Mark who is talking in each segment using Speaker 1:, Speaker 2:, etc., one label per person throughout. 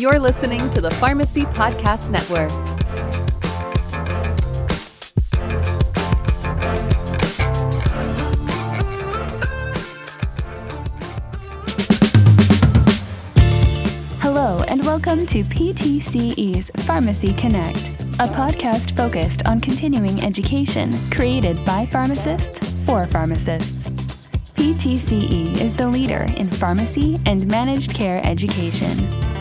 Speaker 1: You're listening to the Pharmacy Podcast Network.
Speaker 2: Hello, and welcome to PTCE's Pharmacy Connect, a podcast focused on continuing education created by pharmacists for pharmacists. PTCE is the leader in pharmacy and managed care education.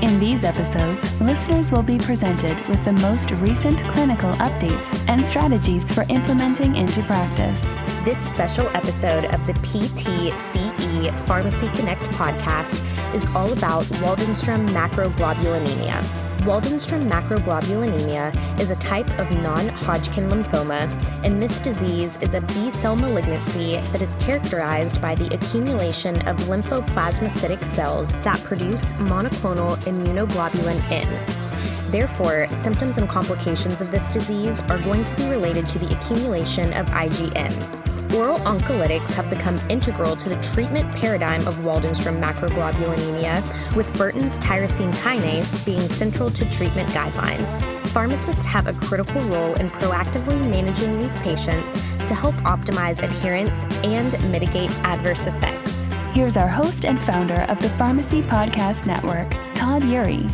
Speaker 2: In these episodes, listeners will be presented with the most recent clinical updates and strategies for implementing into practice.
Speaker 3: This special episode of the PTCE Pharmacy Connect podcast is all about Waldenstrom macroglobulinemia. Waldenstrom macroglobulinemia is a type of non Hodgkin lymphoma, and this disease is a B cell malignancy that is characterized by the accumulation of lymphoplasmacytic cells that produce monoclonal immunoglobulin M. Therefore, symptoms and complications of this disease are going to be related to the accumulation of IgM oral oncolytics have become integral to the treatment paradigm of Waldenstrom macroglobulinemia, with Bruton's tyrosine kinase being central to treatment guidelines. Pharmacists have a critical role in proactively managing these patients to help optimize adherence and mitigate adverse effects.
Speaker 2: Here's our host and founder of the Pharmacy Podcast Network, Todd Eury.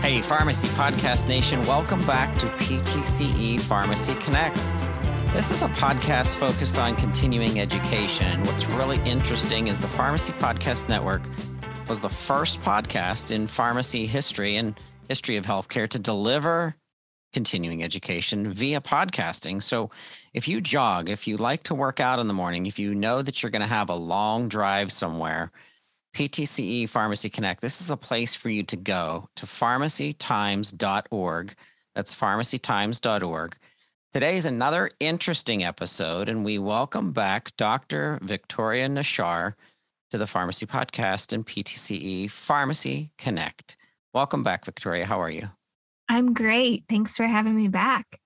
Speaker 4: Hey, Pharmacy Podcast Nation, welcome back to PTCE Pharmacy Connects. This is a podcast focused on continuing education. What's really interesting is the Pharmacy Podcast Network was the first podcast in pharmacy history and history of healthcare to deliver continuing education via podcasting. So if you jog, if you like to work out in the morning, if you know that you're going to have a long drive somewhere, PTCE Pharmacy Connect, this is a place for you to go to pharmacytimes.org. That's pharmacytimes.org Today is another interesting episode, and we welcome back Dr. Victoria Nachar to the Pharmacy Podcast and PTCE Pharmacy Connect. Welcome back, Victoria. How are you?
Speaker 5: I'm great. Thanks for having me back.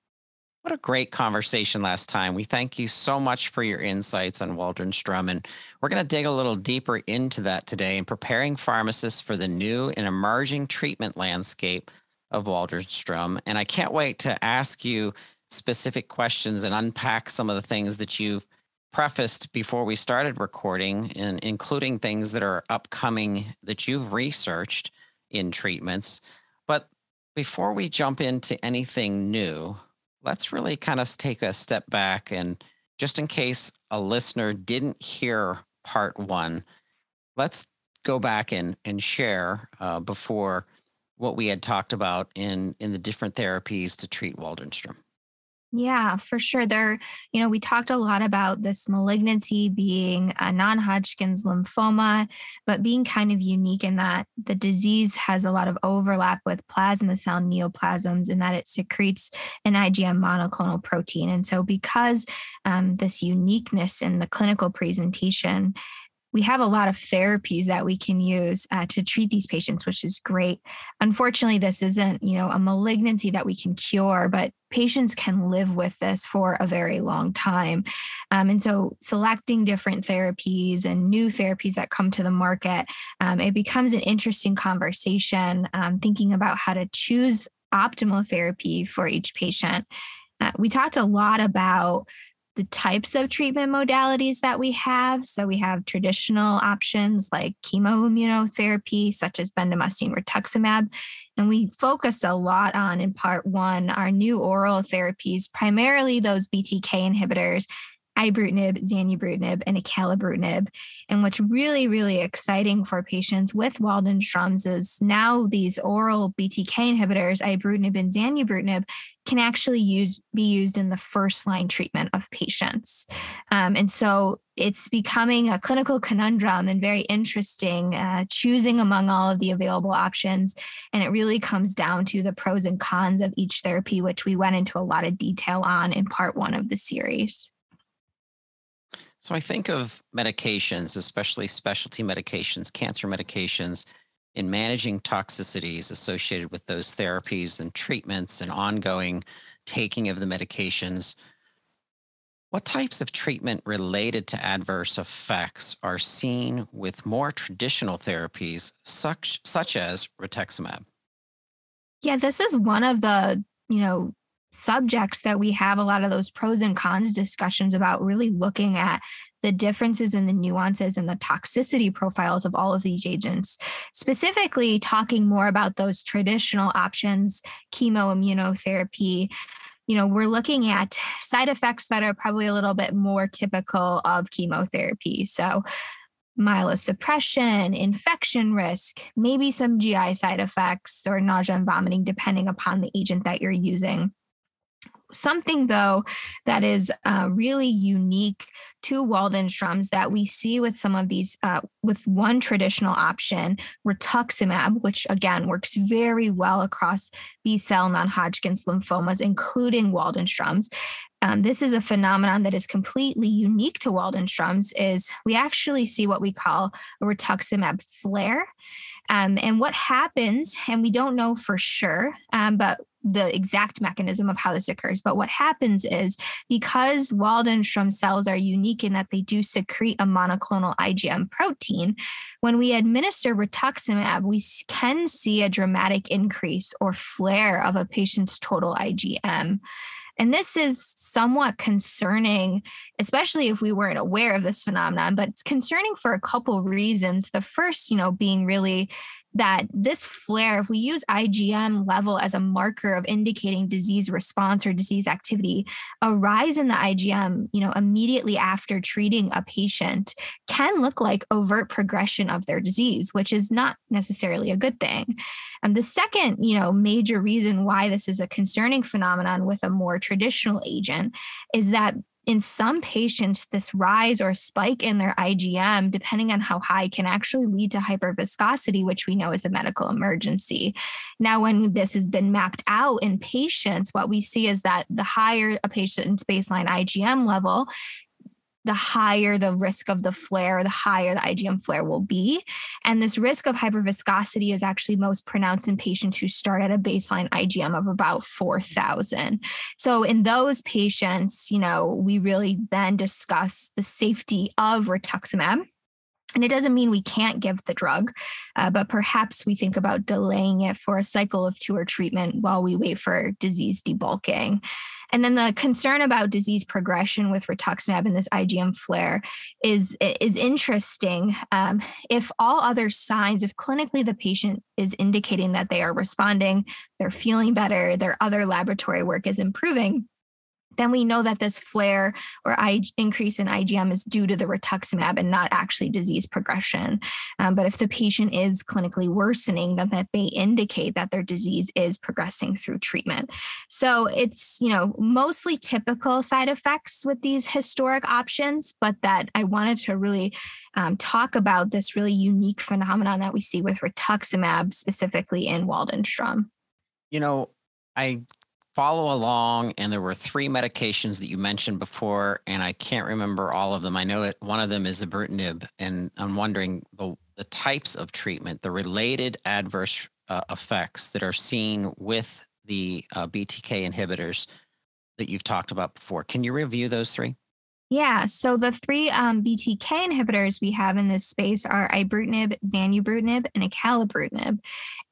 Speaker 4: What a great conversation last time. We thank you so much for your insights on Waldenstrom, and we're going to dig a little deeper into that today and preparing pharmacists for the new and emerging treatment landscape of Waldenstrom. And I can't wait to ask you specific questions and unpack some of the things that you've prefaced before we started recording, and including things that are upcoming that you've researched in treatments. But before we jump into anything new, let's really kind of take a step back and just in case a listener didn't hear part one, let's go back and, and share uh, before what we had talked about in, in the different therapies to treat Waldenstrom.
Speaker 5: Yeah, for sure. There, you know, we talked a lot about this malignancy being a non Hodgkin's lymphoma, but being kind of unique in that the disease has a lot of overlap with plasma cell neoplasms in that it secretes an IgM monoclonal protein. And so, because um, this uniqueness in the clinical presentation, we have a lot of therapies that we can use uh, to treat these patients, which is great. Unfortunately, this isn't, you know, a malignancy that we can cure, but patients can live with this for a very long time. Um, and so, selecting different therapies and new therapies that come to the market, um, it becomes an interesting conversation. Um, thinking about how to choose optimal therapy for each patient. Uh, we talked a lot about the types of treatment modalities that we have. So we have traditional options like chemoimmunotherapy, such as bendamustine rituximab. And we focus a lot on, in part one, our new oral therapies, primarily those BTK inhibitors ibrutinib, zanubrutinib, and acalabrutinib. And what's really, really exciting for patients with Waldenstrom's is now these oral BTK inhibitors, ibrutinib and zanubrutinib, can actually use be used in the first line treatment of patients. Um, and so it's becoming a clinical conundrum and very interesting uh, choosing among all of the available options. And it really comes down to the pros and cons of each therapy, which we went into a lot of detail on in part one of the series.
Speaker 4: So I think of medications, especially specialty medications, cancer medications, in managing toxicities associated with those therapies and treatments and ongoing taking of the medications. What types of treatment related to adverse effects are seen with more traditional therapies, such, such as rituximab?
Speaker 5: Yeah, this is one of the, you know, subjects that we have a lot of those pros and cons discussions about really looking at the differences and the nuances and the toxicity profiles of all of these agents, specifically talking more about those traditional options, chemoimmunotherapy. You know, we're looking at side effects that are probably a little bit more typical of chemotherapy. So, myelosuppression, infection risk, maybe some GI side effects or nausea and vomiting, depending upon the agent that you're using. Something, though, that is uh, really unique to Waldenstrom's that we see with some of these, uh, with one traditional option, rituximab, which again works very well across B cell non Hodgkin's lymphomas, including Waldenstrom's. Um, this is a phenomenon that is completely unique to Waldenstrom's. Is we actually see what we call a rituximab flare. Um, and what happens, and we don't know for sure, um, but the exact mechanism of how this occurs. But what happens is because Waldenstrom cells are unique in that they do secrete a monoclonal IgM protein, when we administer rituximab, we can see a dramatic increase or flare of a patient's total IgM. And this is somewhat concerning, especially if we weren't aware of this phenomenon, but it's concerning for a couple reasons. The first, you know, being really that this flare, if we use IgM level as a marker of indicating disease response or disease activity, a rise in the IgM, you know, immediately after treating a patient can look like overt progression of their disease, which is not necessarily a good thing. And the second, you know, major reason why this is a concerning phenomenon with a more traditional agent is that in some patients, this rise or spike in their IgM, depending on how high, can actually lead to hyperviscosity, which we know is a medical emergency. Now, when this has been mapped out in patients, what we see is that the higher a patient's baseline IgM level, the higher the risk of the flare, the higher the IgM flare will be. And this risk of hyperviscosity is actually most pronounced in patients who start at a baseline IgM of about 4,000. So in those patients, you know, we really then discuss the safety of rituximab. And it doesn't mean we can't give the drug, uh, but perhaps we think about delaying it for a cycle of two or treatment while we wait for disease debulking. And then the concern about disease progression with rituximab and this IgM flare is, is interesting. Um, if all other signs, if clinically the patient is indicating that they are responding, they're feeling better, their other laboratory work is improving, then we know that this flare or increase in IgM is due to the rituximab and not actually disease progression. Um, but if the patient is clinically worsening, then that may indicate that their disease is progressing through treatment. So it's, you know, mostly typical side effects with these historic options, but that I wanted to really um, talk about this really unique phenomenon that we see with rituximab, specifically in Waldenstrom.
Speaker 4: You know, I follow along and there were three medications that you mentioned before and i can't remember all of them. I know it one of them is ibrutinib and i'm wondering the, the types of treatment the related adverse uh, effects that are seen with the uh, btk inhibitors that you've talked about before. Can you review those three
Speaker 5: yeah. So the three um, BTK inhibitors we have in this space are ibrutinib, zanubrutinib, and acalabrutinib.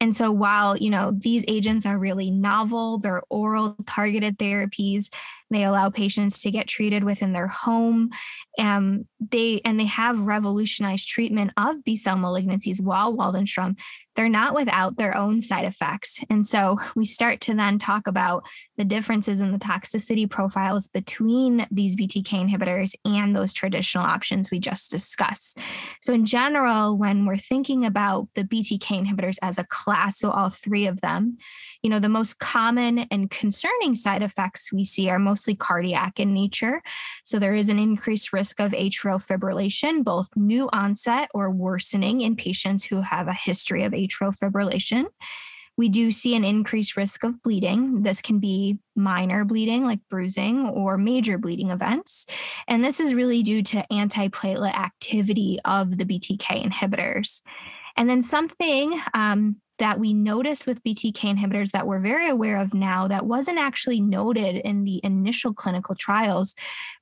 Speaker 5: And so while, you know, these agents are really novel, they're oral targeted therapies, they allow patients to get treated within their home. Um, they and they have revolutionized treatment of B cell malignancies while Waldenstrom they're not without their own side effects. And so we start to then talk about the differences in the toxicity profiles between these BTK inhibitors and those traditional options we just discussed. So, in general, when we're thinking about the BTK inhibitors as a class, so all three of them, you know, the most common and concerning side effects we see are mostly cardiac in nature. So, there is an increased risk of atrial fibrillation, both new onset or worsening in patients who have a history of atrial fibrillation. We do see an increased risk of bleeding. This can be minor bleeding, like bruising, or major bleeding events. And this is really due to antiplatelet activity of the BTK inhibitors. And then something um, that we notice with BTK inhibitors that we're very aware of now that wasn't actually noted in the initial clinical trials,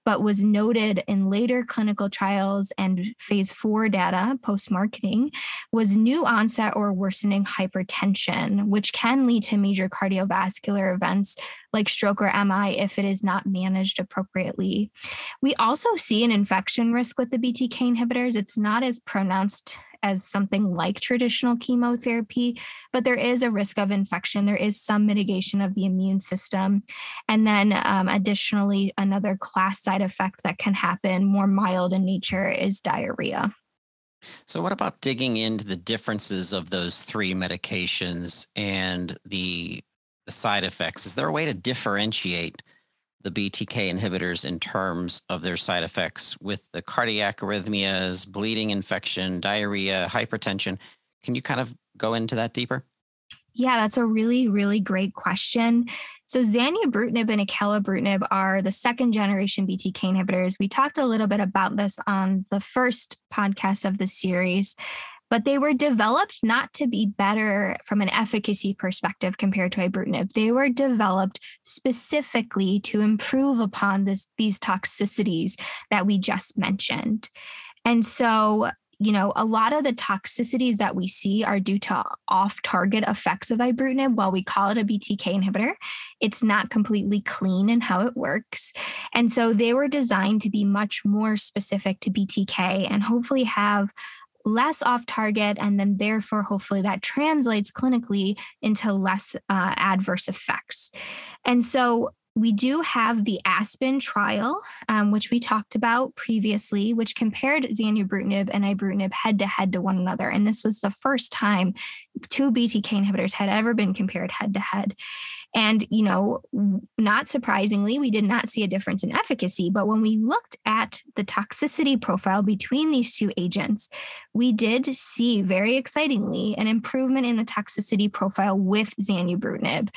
Speaker 5: but was noted in later clinical trials and phase four data post marketing was new onset or worsening hypertension, which can lead to major cardiovascular events like stroke or MI if it is not managed appropriately. We also see an infection risk with the BTK inhibitors. It's not as pronounced as something like traditional chemotherapy, but there is a risk of infection. There is some mitigation of the immune system. And then, um, additionally, another class side effect that can happen, more mild in nature, is diarrhea.
Speaker 4: So, what about digging into the differences of those three medications and the, the side effects? Is there a way to differentiate the BTK inhibitors in terms of their side effects with the cardiac arrhythmias, bleeding infection, diarrhea, hypertension. Can you kind of go into that deeper?
Speaker 5: Yeah, that's a really, really great question. So zanubrutinib and acalabrutinib are the second generation BTK inhibitors. We talked a little bit about this on the first podcast of the series but they were developed not to be better from an efficacy perspective compared to ibrutinib. They were developed specifically to improve upon this, these toxicities that we just mentioned. And so, you know, a lot of the toxicities that we see are due to off target effects of ibrutinib. While we call it a BTK inhibitor, it's not completely clean in how it works. And so they were designed to be much more specific to BTK and hopefully have less off target, and then therefore, hopefully, that translates clinically into less uh, adverse effects. And so, we do have the Aspen trial, um, which we talked about previously, which compared zanubrutinib and ibrutinib head to head to one another. And this was the first time two BTK inhibitors had ever been compared head to head. And, you know, not surprisingly, we did not see a difference in efficacy. But when we looked at the toxicity profile between these two agents, we did see very excitingly an improvement in the toxicity profile with zanubrutinib.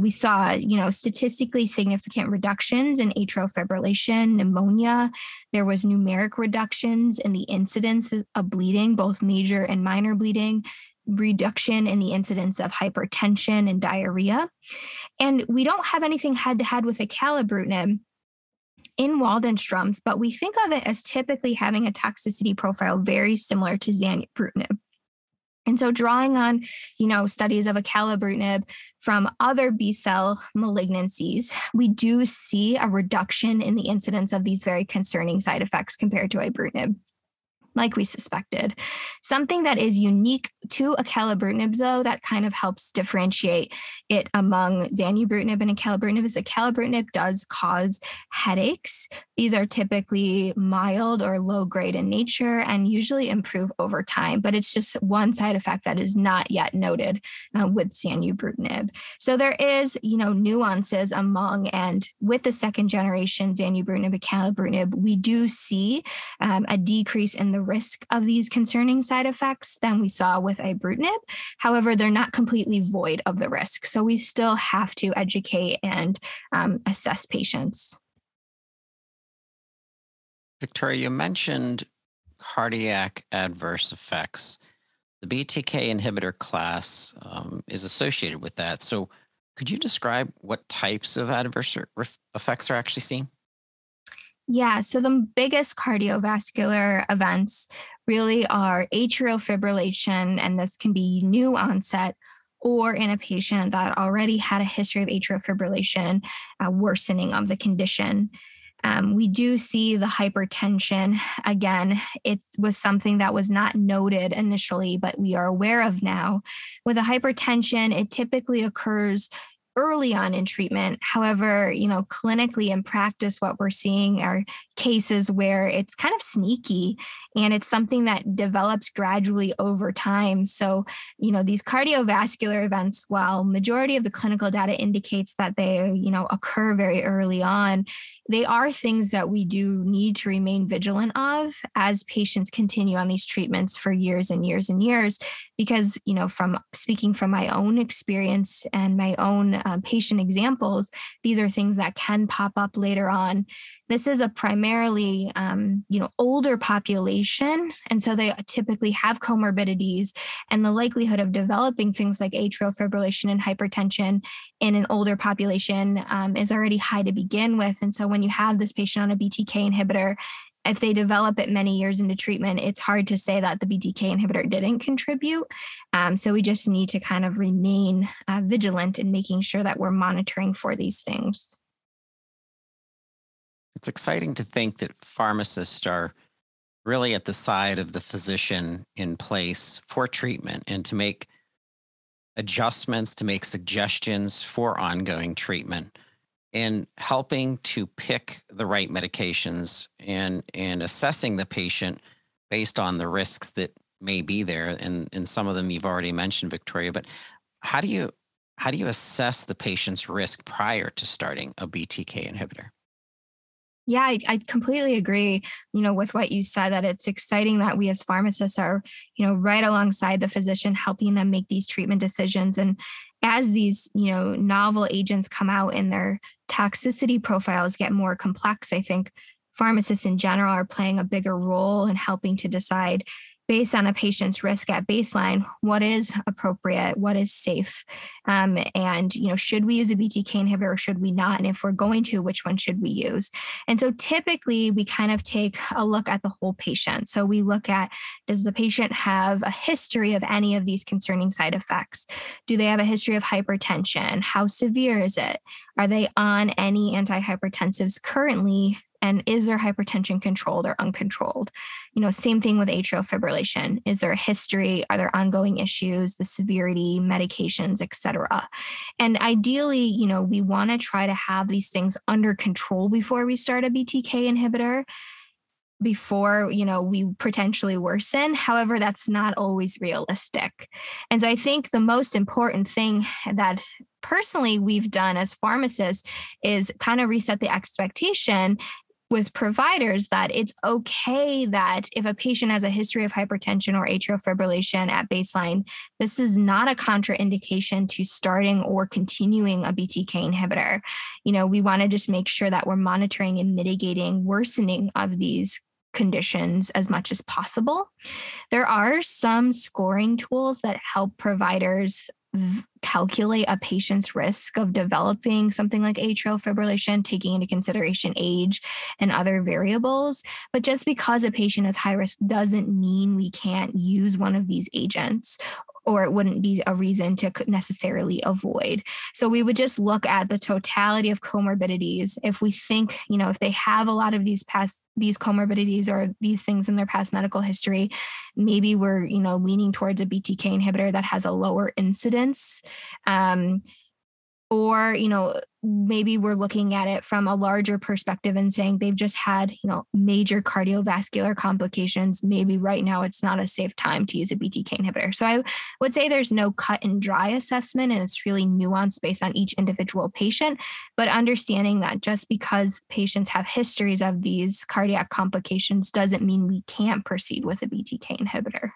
Speaker 5: We saw, you know, statistically significant reductions in atrial fibrillation, pneumonia. There was numeric reductions in the incidence of bleeding, both major and minor bleeding reduction in the incidence of hypertension and diarrhea. And we don't have anything head to head with acalabrutinib in Waldenstrom's, but we think of it as typically having a toxicity profile very similar to zanubrutinib. And so, drawing on, you know, studies of acalabrutinib from other B cell malignancies, we do see a reduction in the incidence of these very concerning side effects compared to ibrutinib like we suspected. Something that is unique to acalabrutinib, though, that kind of helps differentiate it among zanubrutinib and acalabrutinib is acalabrutinib does cause headaches. These are typically mild or low grade in nature and usually improve over time, but it's just one side effect that is not yet noted uh, with zanubrutinib. So there is, you know, nuances among and with the second generation zanubrutinib, acalabrutinib, we do see um, a decrease in the risk of these concerning side effects than we saw with ibrutinib. However, they're not completely void of the risk. So we still have to educate and um, assess patients.
Speaker 4: Victoria, you mentioned cardiac adverse effects. The BTK inhibitor class um, is associated with that. So, could you describe what types of adverse effects are actually seen?
Speaker 5: Yeah, so the biggest cardiovascular events really are atrial fibrillation, and this can be new onset or in a patient that already had a history of atrial fibrillation, uh, worsening of the condition. Um, we do see the hypertension. Again, it was something that was not noted initially, but we are aware of now. With a hypertension, it typically occurs early on in treatment. However, you know, clinically in practice, what we're seeing are cases where it's kind of sneaky and it's something that develops gradually over time. So, you know, these cardiovascular events, while majority of the clinical data indicates that they, you know, occur very early on, they are things that we do need to remain vigilant of as patients continue on these treatments for years and years and years because you know from speaking from my own experience and my own um, patient examples, these are things that can pop up later on. This is a primarily, um, you know, older population, and so they typically have comorbidities, and the likelihood of developing things like atrial fibrillation and hypertension in an older population um, is already high to begin with. And so when you have this patient on a BTK inhibitor, if they develop it many years into treatment, it's hard to say that the BTK inhibitor didn't contribute. Um, so we just need to kind of remain uh, vigilant in making sure that we're monitoring for these things.
Speaker 4: It's exciting to think that pharmacists are really at the side of the physician in place for treatment and to make adjustments, to make suggestions for ongoing treatment in helping to pick the right medications and and assessing the patient based on the risks that may be there. And and some of them you've already mentioned victoria but how do you how do you assess the patient's risk prior to starting a btk inhibitor?
Speaker 5: Yeah, I, I, completely agree, you know, with what you said that it's exciting that we as pharmacists are, you know, right alongside the physician helping them make these treatment decisions and as these you know novel agents come out and their toxicity profiles get more complex i think pharmacists in general are playing a bigger role in helping to decide based on a patient's risk at baseline what is appropriate what is safe? Um, and you know should we use a btk inhibitor or should we not? And if we're going to which one should we use? And so typically we kind of take a look at the whole patient. So we look at does the patient have a history of any of these concerning side effects? Do they have a history of hypertension? How severe is it? Are they on any antihypertensives currently and is their hypertension controlled or uncontrolled? You know same thing with atrial fibrillation. Is there a history? Are there ongoing issues the severity medications etc and ideally you know we want to try to have these things under control before we start a btk inhibitor before you know we potentially worsen. However that's not always realistic. And so i think the most important thing that personally we've done as pharmacists is kind of reset the expectation with providers that it's okay that if a patient has a history of hypertension or atrial fibrillation at baseline, this is not a contraindication to starting or continuing a BTK inhibitor. You know, we want to just make sure that we're monitoring and mitigating worsening of these conditions as much as possible. There are some scoring tools that help providers calculate a patient's risk of developing something like atrial fibrillation, taking into consideration age and other variables. But just because a patient is high risk doesn't mean we can't use one of these agents or it wouldn't be a reason to necessarily avoid. So we would just look at the totality of comorbidities. If we think, you know, if they have a lot of these past these comorbidities or these things in their past medical history, maybe we're, you know, leaning towards a BTK inhibitor that has a lower incidence. Um, or you know maybe we're looking at it from a larger perspective and saying they've just had you know major cardiovascular complications. Maybe right now it's not a safe time to use a btk inhibitor. So i would say there's no cut and dry assessment and it's really nuanced based on each individual patient but understanding that just because patients have histories of these cardiac complications doesn't mean we can't proceed with a btk inhibitor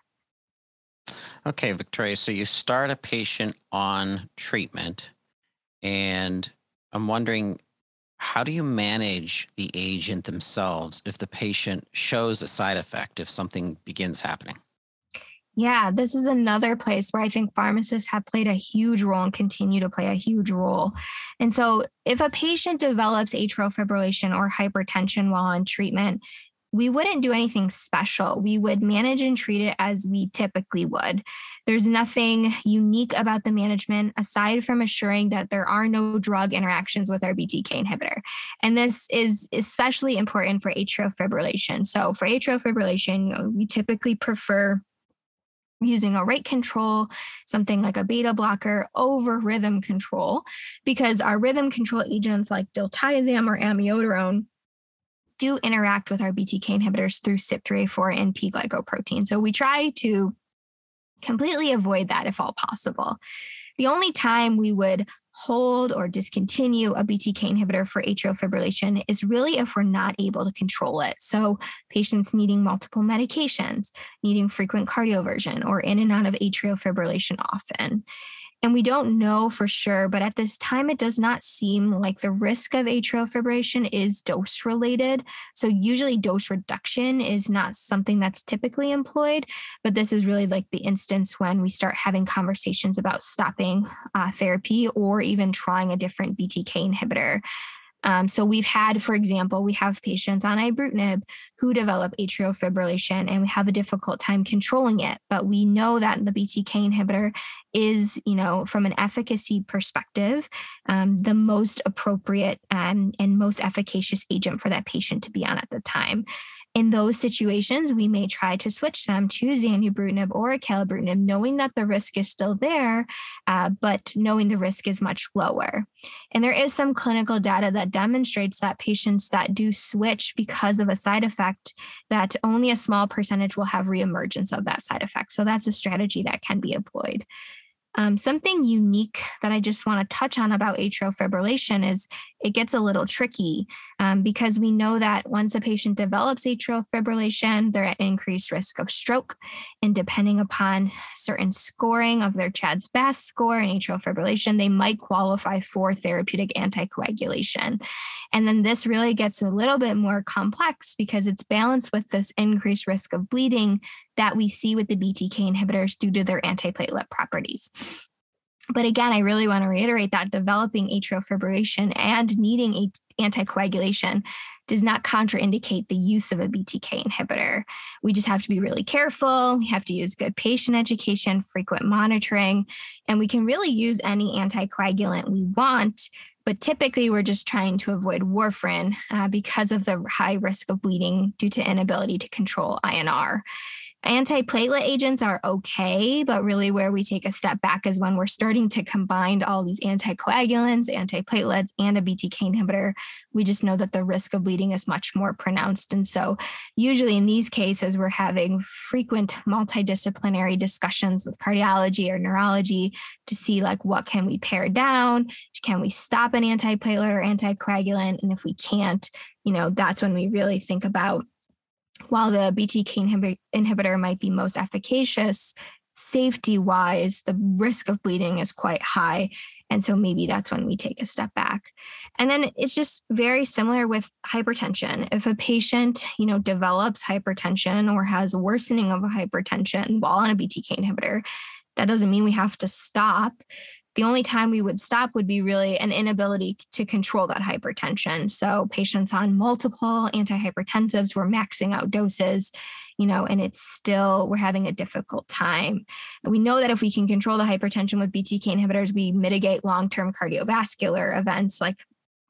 Speaker 4: okay victoria so you start a patient on treatment and I'm wondering how do you manage the agent themselves if the patient shows a side effect, if something begins happening?
Speaker 5: Yeah, this is another place where I think pharmacists have played a huge role and continue to play a huge role. And so, if a patient develops atrial fibrillation or hypertension while on treatment, we wouldn't do anything special. We would manage and treat it as we typically would. There's nothing unique about the management aside from assuring that there are no drug interactions with our BTK inhibitor. And this is especially important for atrial fibrillation. So, for atrial fibrillation, we typically prefer using a rate control, something like a beta blocker over rhythm control, because our rhythm control agents like diltiazem or amiodarone do interact with our BTK inhibitors through CYP3A4 and P glycoprotein. So we try to completely avoid that if all possible. The only time we would hold or discontinue a BTK inhibitor for atrial fibrillation is really if we're not able to control it. So, patients needing multiple medications, needing frequent cardioversion, or in and out of atrial fibrillation often. And we don't know for sure, but at this time, it does not seem like the risk of atrial fibrillation is dose related. So, usually, dose reduction is not something that's typically employed, but this is really like the instance when we start having conversations about stopping uh, therapy or even trying a different BTK inhibitor. Um, so we've had, for example, we have patients on ibrutinib who develop atrial fibrillation and we have a difficult time controlling it. But we know that the BTK inhibitor is, you know, from an efficacy perspective, um, the most appropriate and, and most efficacious agent for that patient to be on at the time in those situations, we may try to switch them to zanubrutinib or acalabrutinib, knowing that the risk is still there, uh, but knowing the risk is much lower. And there is some clinical data that demonstrates that patients that do switch because of a side effect, that only a small percentage will have reemergence of that side effect. So that's a strategy that can be employed. Um, something unique that I just want to touch on about atrial fibrillation is it gets a little tricky um, because we know that once a patient develops atrial fibrillation, they're at increased risk of stroke. And depending upon certain scoring of their CHADS VASc score and atrial fibrillation, they might qualify for therapeutic anticoagulation. And then this really gets a little bit more complex because it's balanced with this increased risk of bleeding that we see with the BTK inhibitors due to their antiplatelet properties. But again, I really want to reiterate that developing atrial fibrillation and needing a anticoagulation does not contraindicate the use of a BTK inhibitor. We just have to be really careful. We have to use good patient education, frequent monitoring, and we can really use any anticoagulant we want. But typically, we're just trying to avoid warfarin uh, because of the high risk of bleeding due to inability to control INR. Antiplatelet agents are okay, but really where we take a step back is when we're starting to combine all these anticoagulants, antiplatelets, and a BTK inhibitor. We just know that the risk of bleeding is much more pronounced. And so, usually in these cases, we're having frequent multidisciplinary discussions with cardiology or neurology to see like what can we pare down? Can we stop an antiplatelet or anticoagulant? And if we can't, you know, that's when we really think about while the BTK inhibitor might be most efficacious, safety wise, the risk of bleeding is quite high. And so maybe that's when we take a step back. And then it's just very similar with hypertension. If a patient, you know, develops hypertension or has worsening of a hypertension while on a BTK inhibitor, that doesn't mean we have to stop. The only time we would stop would be really an inability to control that hypertension. So patients on multiple antihypertensives were maxing out doses, you know, and it's still, we're having a difficult time. And we know that if we can control the hypertension with BTK inhibitors, we mitigate long term cardiovascular events like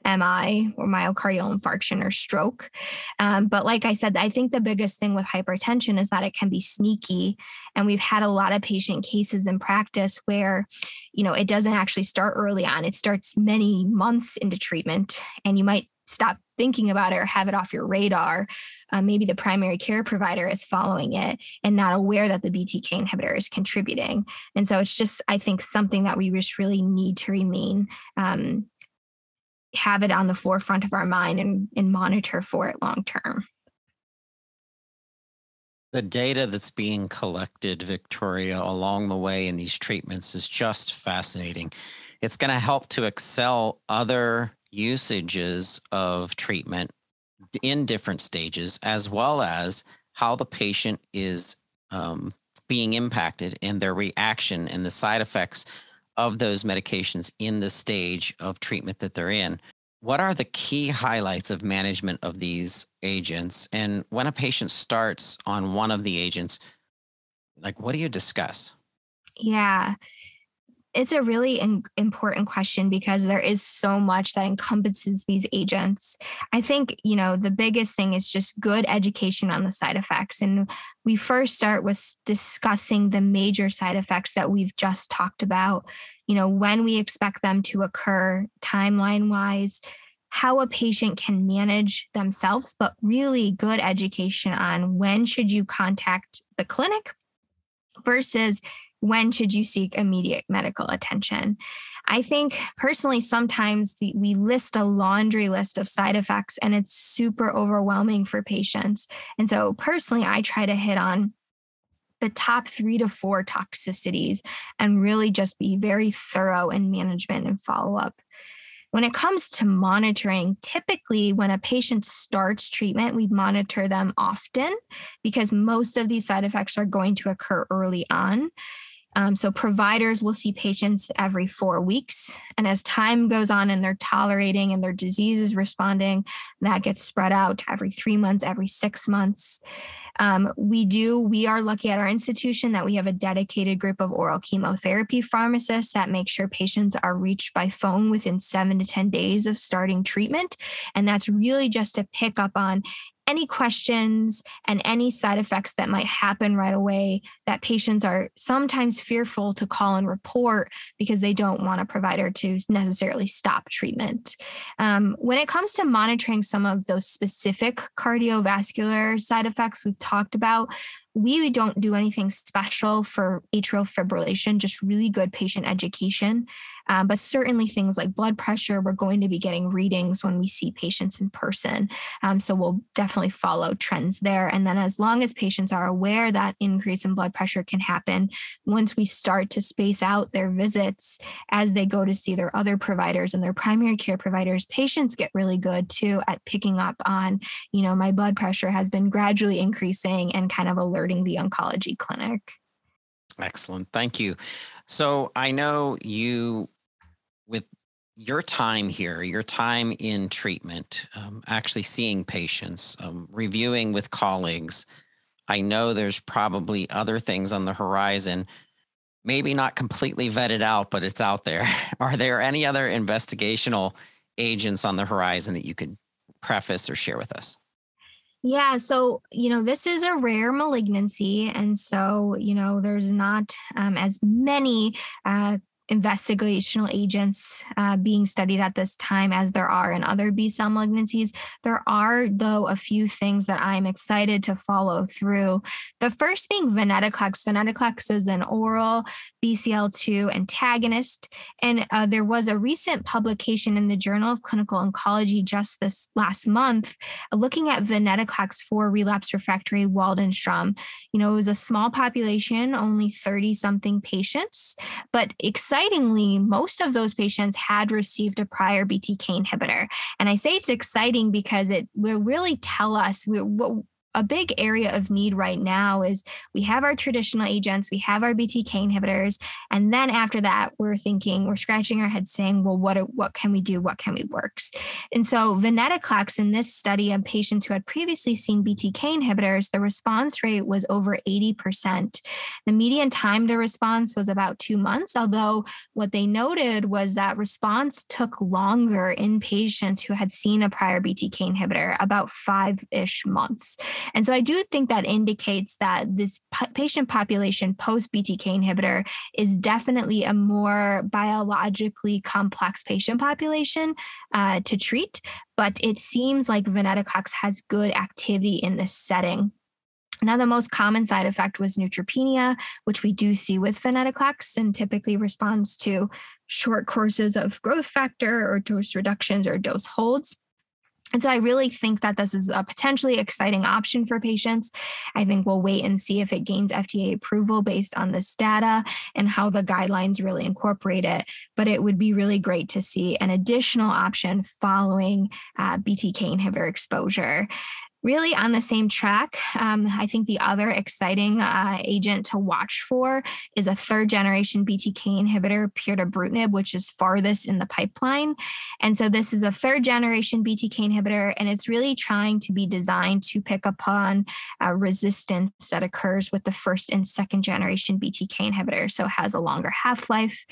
Speaker 5: MI or myocardial infarction or stroke. Um, but like I said, I think the biggest thing with hypertension is that it can be sneaky. And we've had a lot of patient cases in practice where, you know, it doesn't actually start early on, it starts many months into treatment, and you might stop thinking about it or have it off your radar. Uh, maybe the primary care provider is following it and not aware that the BTK inhibitor is contributing. And so it's just, I think, something that we just really need to remain um, have it on the forefront of our mind and, and monitor for it long term.
Speaker 4: The data that's being collected, Victoria, along the way in these treatments is just fascinating. It's going to help to excel other usages of treatment in different stages, as well as how the patient is um, being impacted and their reaction and the side effects of those medications in the stage of treatment that they're in. What are the key highlights of management of these agents? And when a patient starts on one of the agents, like what do you discuss?
Speaker 5: Yeah it's a really in- important question because there is so much that encompasses these agents. I think, you know, the biggest thing is just good education on the side effects. And we first start with discussing the major side effects that we've just talked about, you know, when we expect them to occur timeline wise, how a patient can manage themselves, but really good education on when should you contact the clinic versus when should you seek immediate medical attention? I think personally, sometimes the, we list a laundry list of side effects and it's super overwhelming for patients. And so, personally, I try to hit on the top three to four toxicities and really just be very thorough in management and follow up. When it comes to monitoring, typically when a patient starts treatment, we monitor them often because most of these side effects are going to occur early on. Um, so providers will see patients every four weeks. And as time goes on and they're tolerating and their disease is responding, that gets spread out every three months, every six months. Um, we do, we are lucky at our institution that we have a dedicated group of oral chemotherapy pharmacists that make sure patients are reached by phone within seven to 10 days of starting treatment. And that's really just to pick up on any questions and any side effects that might happen right away that patients are sometimes fearful to call and report because they don't want a provider to necessarily stop treatment. Um, when it comes to monitoring some of those specific cardiovascular side effects we've talked about, we don't do anything special for atrial fibrillation, just really good patient education. Um, but certainly things like blood pressure, we're going to be getting readings when we see patients in person. Um, so we'll definitely follow trends there. And then as long as patients are aware that increase in blood pressure can happen, once we start to space out their visits as they go to see their other providers and their primary care providers, patients get really good too at picking up on, you know, my blood pressure has been gradually increasing and kind of alerting the oncology clinic.
Speaker 4: Excellent. Thank you. So I know you with your time here, your time in treatment, um, actually seeing patients, um, reviewing with colleagues, I know there's probably other things on the horizon, maybe not completely vetted out, but it's out there. Are there any other investigational agents on the horizon that you could preface or share with us?
Speaker 5: Yeah, so you know, this is a rare malignancy, and so you know, there's not um, as many uh, investigational agents uh, being studied at this time as there are in other B cell malignancies. There are, though, a few things that I'm excited to follow through. The first being venetoclax. Venetoclax is an oral BCL2 antagonist. And uh, there was a recent publication in the Journal of Clinical Oncology just this last month looking at venetoclax for relapse refractory Waldenstrom. You know, it was a small population, only 30 something patients, but exciting excitingly, most of those patients had received a prior BTK inhibitor. And I say it's exciting because it will really tell us what a big area of need right now is we have our traditional agents, we have our BTK inhibitors, and then after that, we're thinking, we're scratching our head saying, well, what what can we do? What can we works? And so venetoclax in this study of patients who had previously seen BTK inhibitors, the response rate was over 80%. The median time to response was about two months, although what they noted was that response took longer in patients who had seen a prior BTK inhibitor, about five-ish months. And so I do think that indicates that this patient population post BTK inhibitor is definitely a more biologically complex patient population uh, to treat. But it seems like venetoclax has good activity in this setting. Now, the most common side effect was neutropenia, which we do see with venetoclax and typically responds to short courses of growth factor or dose reductions or dose holds. And so I really think that this is a potentially exciting option for patients. I think we'll wait and see if it gains FDA approval based on this data and how the guidelines really incorporate it. But it would be really great to see an additional option following uh, BTK inhibitor exposure really on the same track. Um, I think the other exciting uh, agent to watch for is a third generation BTK inhibitor, pirtobrutinib, which is farthest in the pipeline. And so this is a third generation BTK inhibitor, and it's really trying to be designed to pick upon uh, resistance that occurs with the first and second generation BTK inhibitor. So it has a longer half life.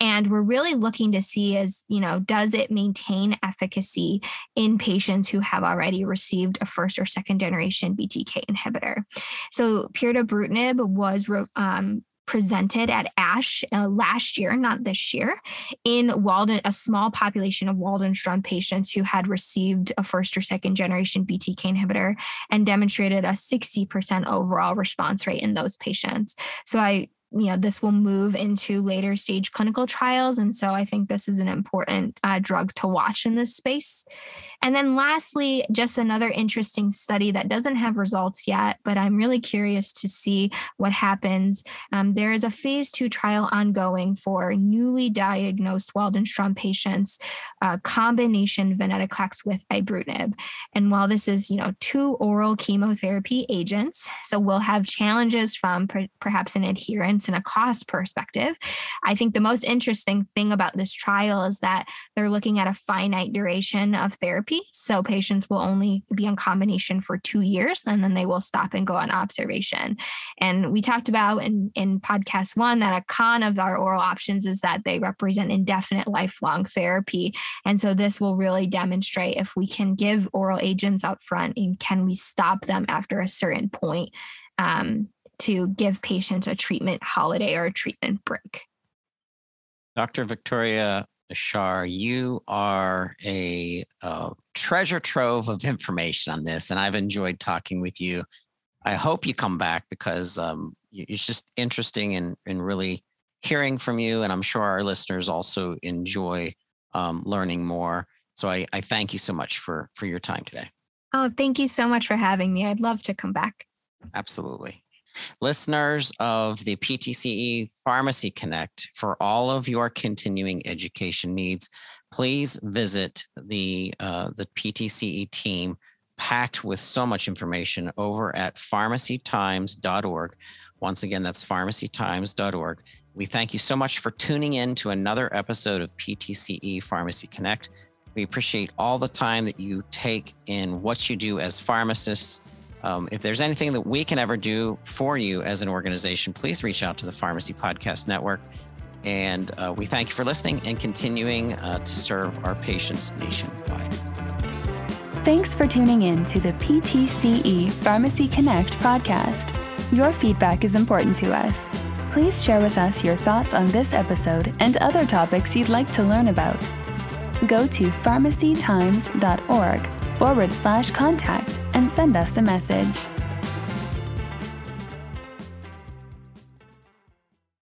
Speaker 5: And we're really looking to see is, you know, does it maintain efficacy in patients who have already received a first or second generation BTK inhibitor. So pirtobrutinib was um, presented at ASH uh, last year, not this year, in Walden, a small population of Waldenstrom patients who had received a first or second generation BTK inhibitor and demonstrated a 60% overall response rate in those patients. So I you know this will move into later stage clinical trials and so i think this is an important uh, drug to watch in this space And then lastly, just another interesting study that doesn't have results yet, but I'm really curious to see what happens. Um, there is a phase two trial ongoing for newly diagnosed Waldenstrom patients, uh, combination venetoclax with ibrutinib. And while this is, you know, two oral chemotherapy agents, so we'll have challenges from per- perhaps an adherence and a cost perspective. I think the most interesting thing about this trial is that they're looking at a finite duration of therapy. So patients will only be on combination for two years and then they will stop and go on observation. And we talked about in, in podcast one that a con of our oral options is that they represent indefinite lifelong therapy. And so this will really demonstrate if we can give oral agents up front and can we stop them after a certain point um, to give patients a treatment holiday or a treatment break.
Speaker 4: Dr. Victoria Shar, you are a uh, treasure trove of information on this, and I've enjoyed talking with you. I hope you come back because um, it's just interesting and, and really hearing from you. And I'm sure our listeners also enjoy um, learning more. So I, I thank you so much for for your time today.
Speaker 5: Oh, thank you so much for having me. I'd love to come back.
Speaker 4: Absolutely. Listeners of the PTCE Pharmacy Connect, for all of your continuing education needs, please visit the uh, the PTCE team, packed with so much information over at pharmacytimes.org. Once again, that's pharmacytimes.org. We thank you so much for tuning in to another episode of PTCE Pharmacy Connect. We appreciate all the time that you take in what you do as pharmacists. Um, if there's anything that we can ever do for you as an organization, please reach out to the Pharmacy Podcast Network. And uh, we thank you for listening and continuing uh, to serve our patients nationwide.
Speaker 2: Thanks for tuning in to the PTCE Pharmacy Connect podcast. Your feedback is important to us. Please share with us your thoughts on this episode and other topics you'd like to learn about go to pharmacytimes.org forward slash contact and send us a message.